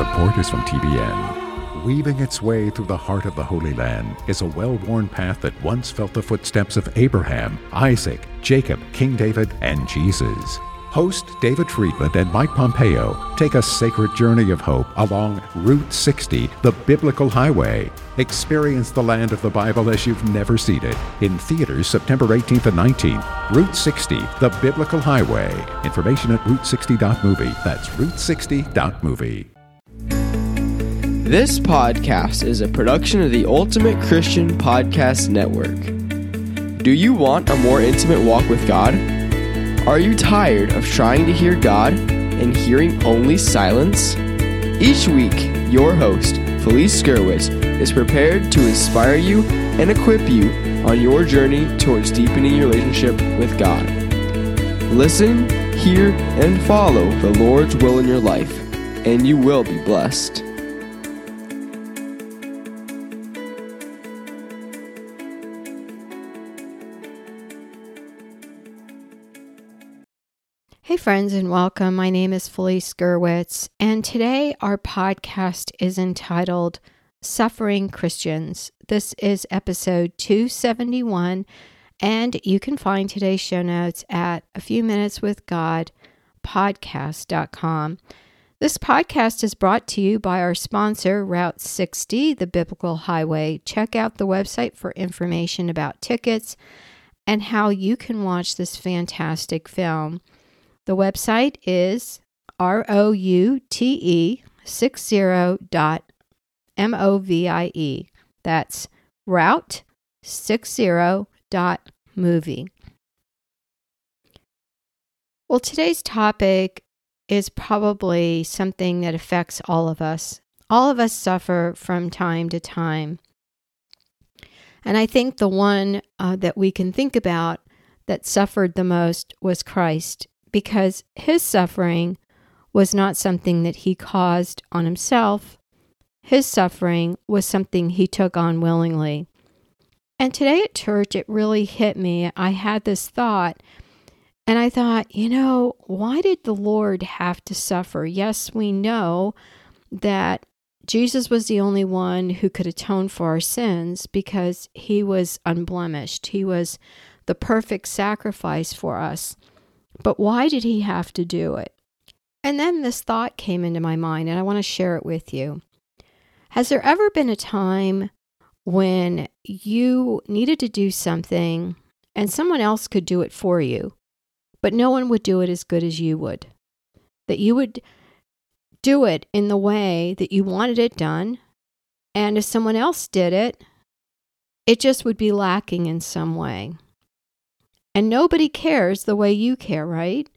Support is from TBN. Weaving its way through the heart of the Holy Land is a well worn path that once felt the footsteps of Abraham, Isaac, Jacob, King David, and Jesus. Host David Friedman and Mike Pompeo take a sacred journey of hope along Route 60, the biblical highway. Experience the land of the Bible as you've never seen it. In theaters September 18th and 19th. Route 60, the biblical highway. Information at route60.movie. That's route60.movie. This podcast is a production of the Ultimate Christian Podcast Network. Do you want a more intimate walk with God? Are you tired of trying to hear God and hearing only silence? Each week, your host, Felice Gerwitz, is prepared to inspire you and equip you on your journey towards deepening your relationship with God. Listen, hear, and follow the Lord's will in your life, and you will be blessed. Hey, friends, and welcome. My name is Felice Gerwitz, and today our podcast is entitled Suffering Christians. This is episode 271, and you can find today's show notes at a few minutes with God podcast.com. This podcast is brought to you by our sponsor, Route 60, the Biblical Highway. Check out the website for information about tickets and how you can watch this fantastic film. The website is R O U T E 60 dot M O V I E. That's route 60 dot movie. Well, today's topic is probably something that affects all of us. All of us suffer from time to time. And I think the one uh, that we can think about that suffered the most was Christ because his suffering was not something that he caused on himself. His suffering was something he took on willingly. And today at church, it really hit me. I had this thought, and I thought, you know, why did the Lord have to suffer? Yes, we know that Jesus was the only one who could atone for our sins because he was unblemished. He was the perfect sacrifice for us. But why did he have to do it? And then this thought came into my mind, and I want to share it with you. Has there ever been a time when you needed to do something and someone else could do it for you, but no one would do it as good as you would? That you would do it in the way that you wanted it done, and if someone else did it, it just would be lacking in some way. And nobody cares the way you care, right?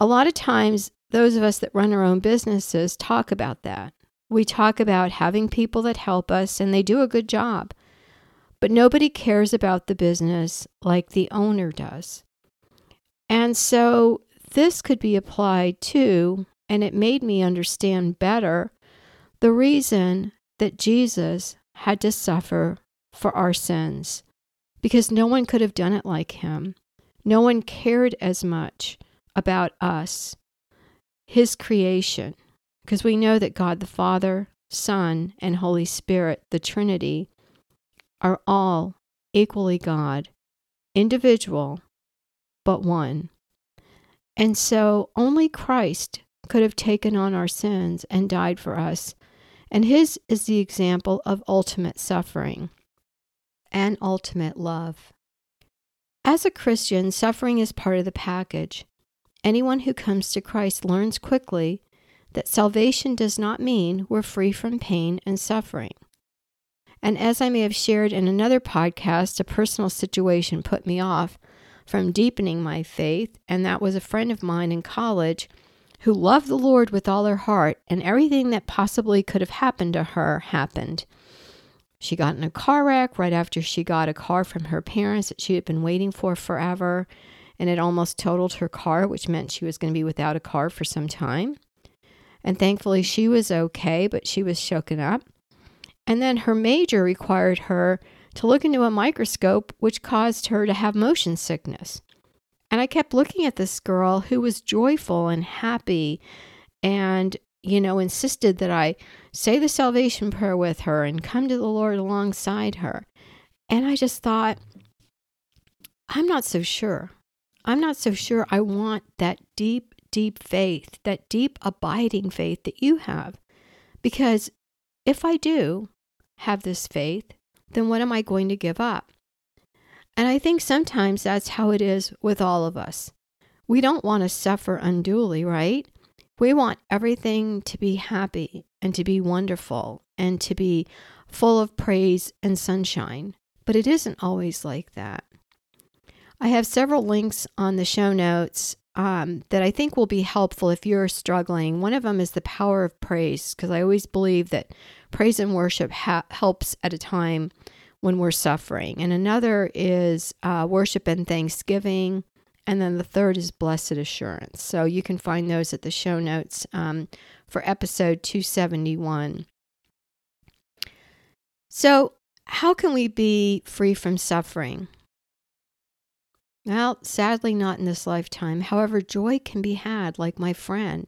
A lot of times, those of us that run our own businesses talk about that. We talk about having people that help us, and they do a good job. But nobody cares about the business like the owner does. And so this could be applied to, and it made me understand better the reason that Jesus had to suffer for our sins because no one could have done it like him. No one cared as much about us, his creation, because we know that God the Father, Son, and Holy Spirit, the Trinity, are all equally God, individual, but one. And so only Christ could have taken on our sins and died for us. And his is the example of ultimate suffering and ultimate love. As a Christian, suffering is part of the package. Anyone who comes to Christ learns quickly that salvation does not mean we're free from pain and suffering. And as I may have shared in another podcast, a personal situation put me off from deepening my faith, and that was a friend of mine in college who loved the Lord with all her heart, and everything that possibly could have happened to her happened. She got in a car wreck right after she got a car from her parents that she had been waiting for forever, and it almost totaled her car, which meant she was going to be without a car for some time. And thankfully, she was okay, but she was shaken up. And then her major required her to look into a microscope, which caused her to have motion sickness. And I kept looking at this girl who was joyful and happy and you know, insisted that I say the salvation prayer with her and come to the Lord alongside her. And I just thought, I'm not so sure. I'm not so sure I want that deep, deep faith, that deep, abiding faith that you have. Because if I do have this faith, then what am I going to give up? And I think sometimes that's how it is with all of us. We don't want to suffer unduly, right? We want everything to be happy and to be wonderful and to be full of praise and sunshine, but it isn't always like that. I have several links on the show notes um, that I think will be helpful if you're struggling. One of them is the power of praise, because I always believe that praise and worship ha- helps at a time when we're suffering. And another is uh, worship and thanksgiving. And then the third is blessed assurance. So you can find those at the show notes um, for episode 271. So, how can we be free from suffering? Well, sadly, not in this lifetime. However, joy can be had, like my friend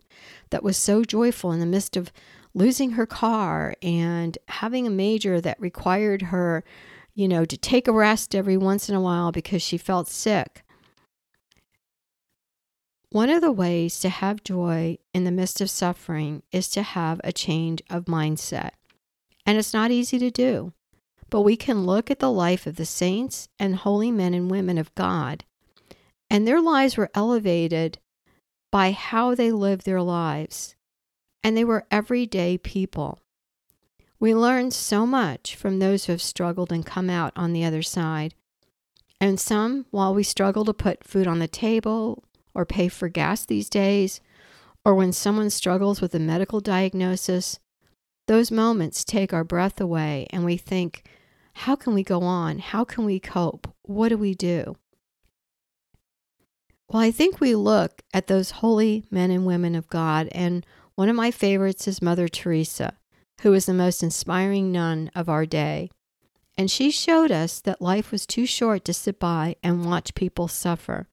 that was so joyful in the midst of losing her car and having a major that required her, you know, to take a rest every once in a while because she felt sick. One of the ways to have joy in the midst of suffering is to have a change of mindset. And it's not easy to do, but we can look at the life of the saints and holy men and women of God and their lives were elevated by how they lived their lives. And they were everyday people. We learn so much from those who have struggled and come out on the other side. And some, while we struggle to put food on the table or pay for gas these days, or when someone struggles with a medical diagnosis, those moments take our breath away and we think, how can we go on? How can we cope? What do we do? Well, I think we look at those holy men and women of God, and one of my favorites is Mother Teresa, who is the most inspiring nun of our day. And she showed us that life was too short to sit by and watch people suffer.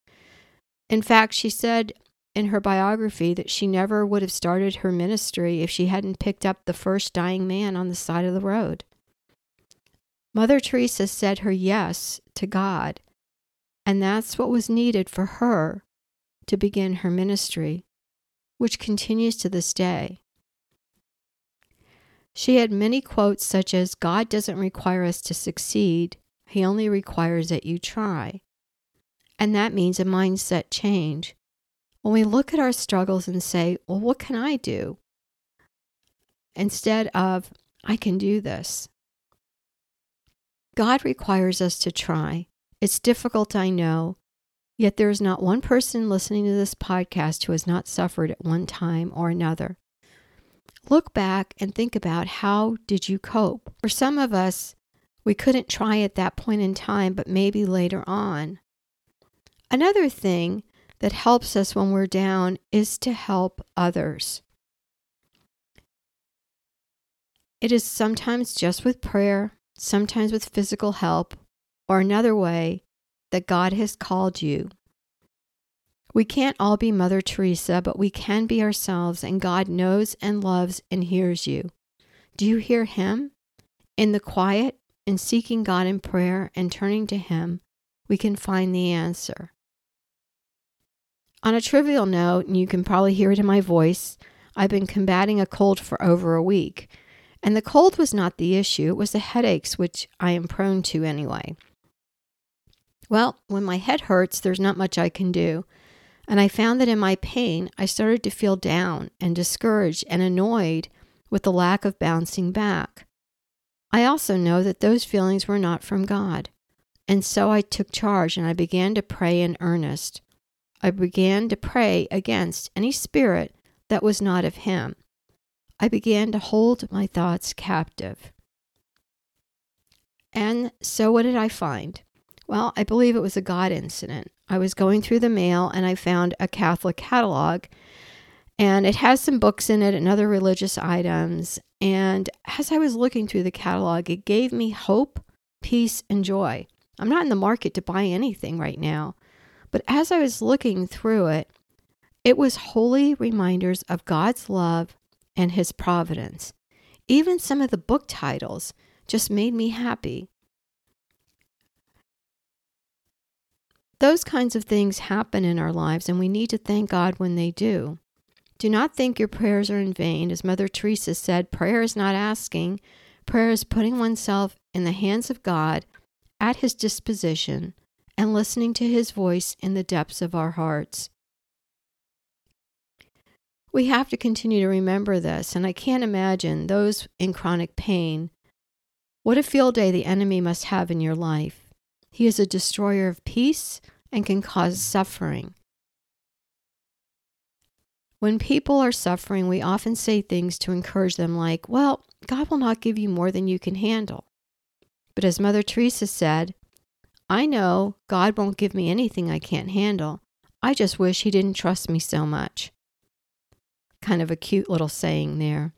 In fact, she said in her biography that she never would have started her ministry if she hadn't picked up the first dying man on the side of the road. Mother Teresa said her yes to God and that's what was needed for her to begin her ministry, which continues to this day. She had many quotes such as God doesn't require us to succeed, He only requires that you try. And that means a mindset change. When we look at our struggles and say, well, what can I do? Instead of, I can do this. God requires us to try. It's difficult, I know, yet there is not one person listening to this podcast who has not suffered at one time or another. Look back and think about how did you cope? For some of us, we couldn't try at that point in time, but maybe later on. Another thing that helps us when we're down is to help others. It is sometimes just with prayer, sometimes with physical help, or another way that God has called you. We can't all be Mother Teresa, but we can be ourselves, and God knows and loves and hears you. Do you hear Him? In the quiet, in seeking God in prayer and turning to Him, we can find the answer. On a trivial note, and you can probably hear it in my voice, I've been combating a cold for over a week. And the cold was not the issue, it was the headaches, which I am prone to anyway. Well, when my head hurts, there's not much I can do. And I found that in my pain, I started to feel down and discouraged and annoyed with the lack of bouncing back. I also know that those feelings were not from God. And so I took charge and I began to pray in earnest. I began to pray against any spirit that was not of Him. I began to hold my thoughts captive. And so what did I find? Well, I believe it was a God incident. I was going through the mail and I found a Catholic catalog, and it has some books in it and other religious items. And as I was looking through the catalog, it gave me hope, peace, and joy. I'm not in the market to buy anything right now, but as I was looking through it, it was holy reminders of God's love and His providence. Even some of the book titles just made me happy. Those kinds of things happen in our lives, and we need to thank God when they do. Do not think your prayers are in vain. As Mother Teresa said, prayer is not asking, prayer is putting oneself in the hands of God at His disposition and listening to His voice in the depths of our hearts. We have to continue to remember this, and I can't imagine those in chronic pain. What a field day the enemy must have in your life. He is a destroyer of peace and can cause suffering. When people are suffering, we often say things to encourage them, like, Well, God will not give you more than you can handle. But as Mother Teresa said, I know God won't give me anything I can't handle. I just wish He didn't trust me so much. Kind of a cute little saying there.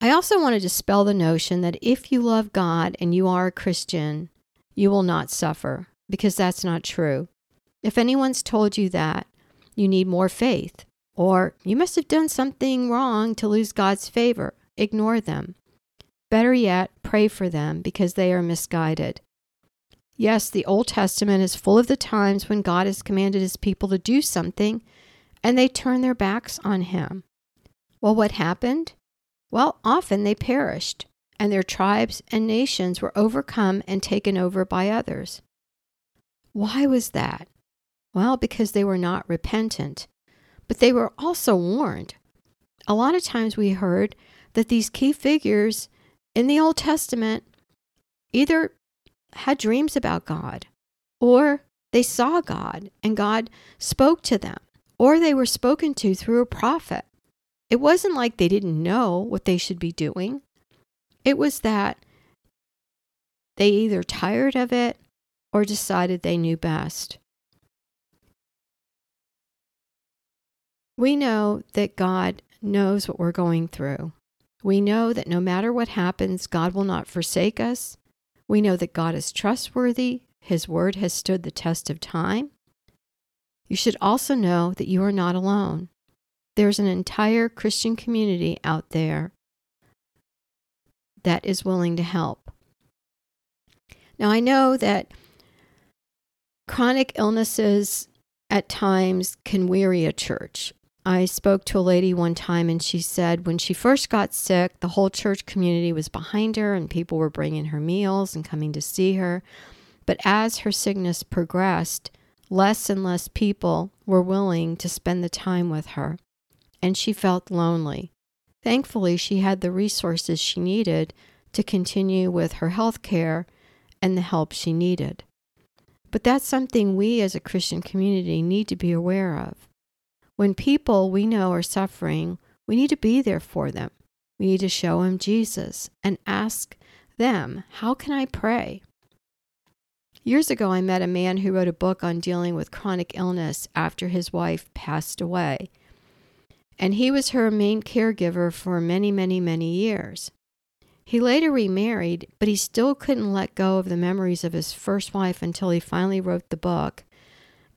I also want to dispel the notion that if you love God and you are a Christian, you will not suffer, because that's not true. If anyone's told you that, you need more faith, or you must have done something wrong to lose God's favor. Ignore them. Better yet, pray for them because they are misguided. Yes, the Old Testament is full of the times when God has commanded his people to do something and they turn their backs on him. Well, what happened? Well, often they perished, and their tribes and nations were overcome and taken over by others. Why was that? Well, because they were not repentant. But they were also warned. A lot of times we heard that these key figures in the Old Testament either had dreams about God or they saw God and God spoke to them or they were spoken to through a prophet. It wasn't like they didn't know what they should be doing. It was that they either tired of it or decided they knew best. We know that God knows what we're going through. We know that no matter what happens, God will not forsake us. We know that God is trustworthy. His word has stood the test of time. You should also know that you are not alone. There's an entire Christian community out there that is willing to help. Now, I know that chronic illnesses at times can weary a church. I spoke to a lady one time and she said when she first got sick, the whole church community was behind her and people were bringing her meals and coming to see her. But as her sickness progressed, less and less people were willing to spend the time with her, and she felt lonely. Thankfully, she had the resources she needed to continue with her health care and the help she needed. But that's something we as a Christian community need to be aware of. When people we know are suffering, we need to be there for them. We need to show them Jesus and ask them, How can I pray? Years ago, I met a man who wrote a book on dealing with chronic illness after his wife passed away. And he was her main caregiver for many, many, many years. He later remarried, but he still couldn't let go of the memories of his first wife until he finally wrote the book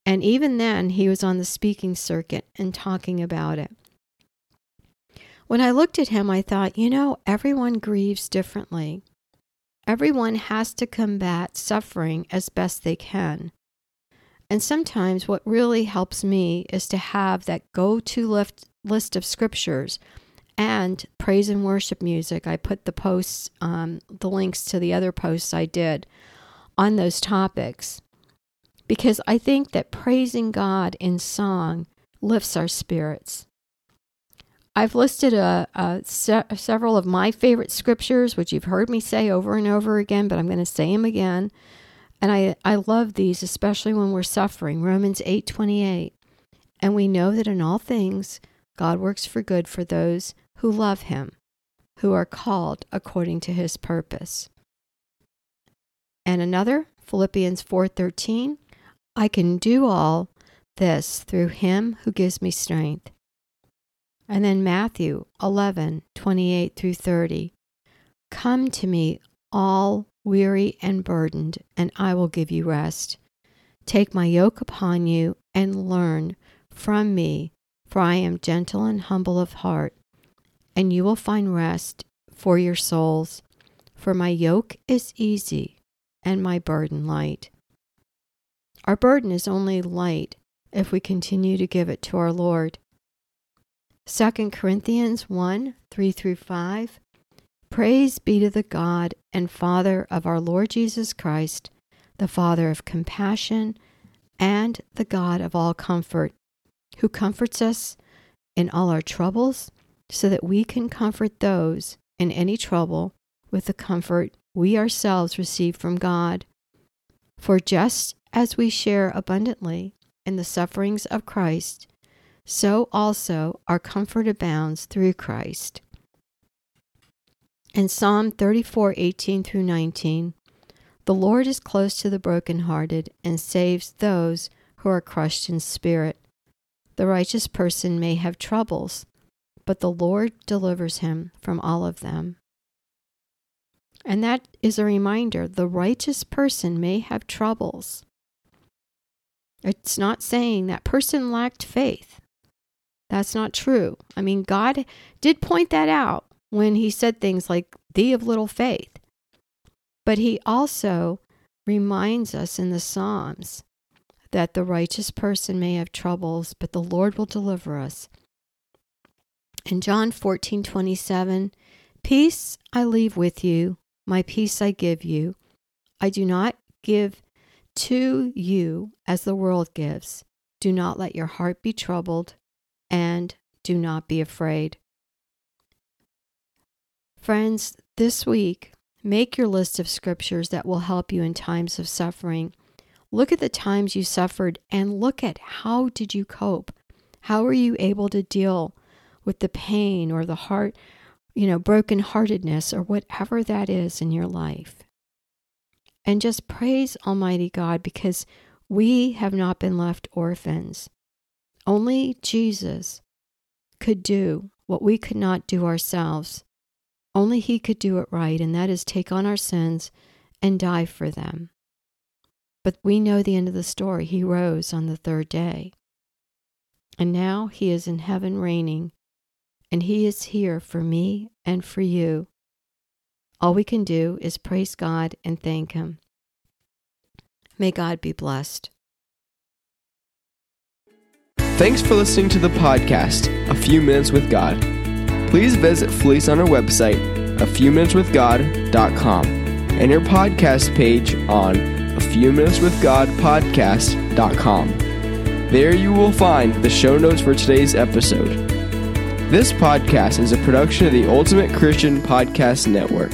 and even then, he was on the speaking circuit and talking about it. When I looked at him, I thought, you know, everyone grieves differently. Everyone has to combat suffering as best they can. And sometimes what really helps me is to have that go to list of scriptures and praise and worship music. I put the posts, um, the links to the other posts I did on those topics because I think that praising God in song lifts our spirits. I've listed a, a se- several of my favorite scriptures, which you've heard me say over and over again, but I'm going to say them again. And I, I love these, especially when we're suffering. Romans 8 28. And we know that in all things, God works for good for those who love him, who are called according to his purpose. And another, Philippians 4:13, I can do all this through him who gives me strength. And then Matthew 11, 28 through 30. Come to me, all weary and burdened, and I will give you rest. Take my yoke upon you and learn from me, for I am gentle and humble of heart, and you will find rest for your souls. For my yoke is easy and my burden light. Our burden is only light if we continue to give it to our Lord. 2 Corinthians 1 3 through 5. Praise be to the God and Father of our Lord Jesus Christ, the Father of compassion and the God of all comfort who comforts us in all our troubles, so that we can comfort those in any trouble with the comfort we ourselves receive from God. For just as we share abundantly in the sufferings of Christ, so also our comfort abounds through Christ. In Psalm 34 18 through 19, the Lord is close to the brokenhearted and saves those who are crushed in spirit. The righteous person may have troubles, but the Lord delivers him from all of them. And that is a reminder the righteous person may have troubles. It's not saying that person lacked faith. That's not true. I mean, God did point that out when he said things like, thee of little faith. But he also reminds us in the Psalms that the righteous person may have troubles, but the Lord will deliver us. In John 14 27, Peace I leave with you, my peace I give you. I do not give to you as the world gives. Do not let your heart be troubled, and do not be afraid. Friends, this week, make your list of scriptures that will help you in times of suffering Look at the times you suffered and look at how did you cope? How were you able to deal with the pain or the heart, you know, brokenheartedness or whatever that is in your life? And just praise Almighty God because we have not been left orphans. Only Jesus could do what we could not do ourselves. Only He could do it right, and that is take on our sins and die for them. But we know the end of the story. He rose on the third day. And now he is in heaven reigning, and he is here for me and for you. All we can do is praise God and thank him. May God be blessed. Thanks for listening to the podcast, A Few Minutes with God. Please visit Felice on our website, a few minutes with God.com, and your podcast page on a few minutes with God podcast.com. There you will find the show notes for today's episode. This podcast is a production of the Ultimate Christian Podcast Network.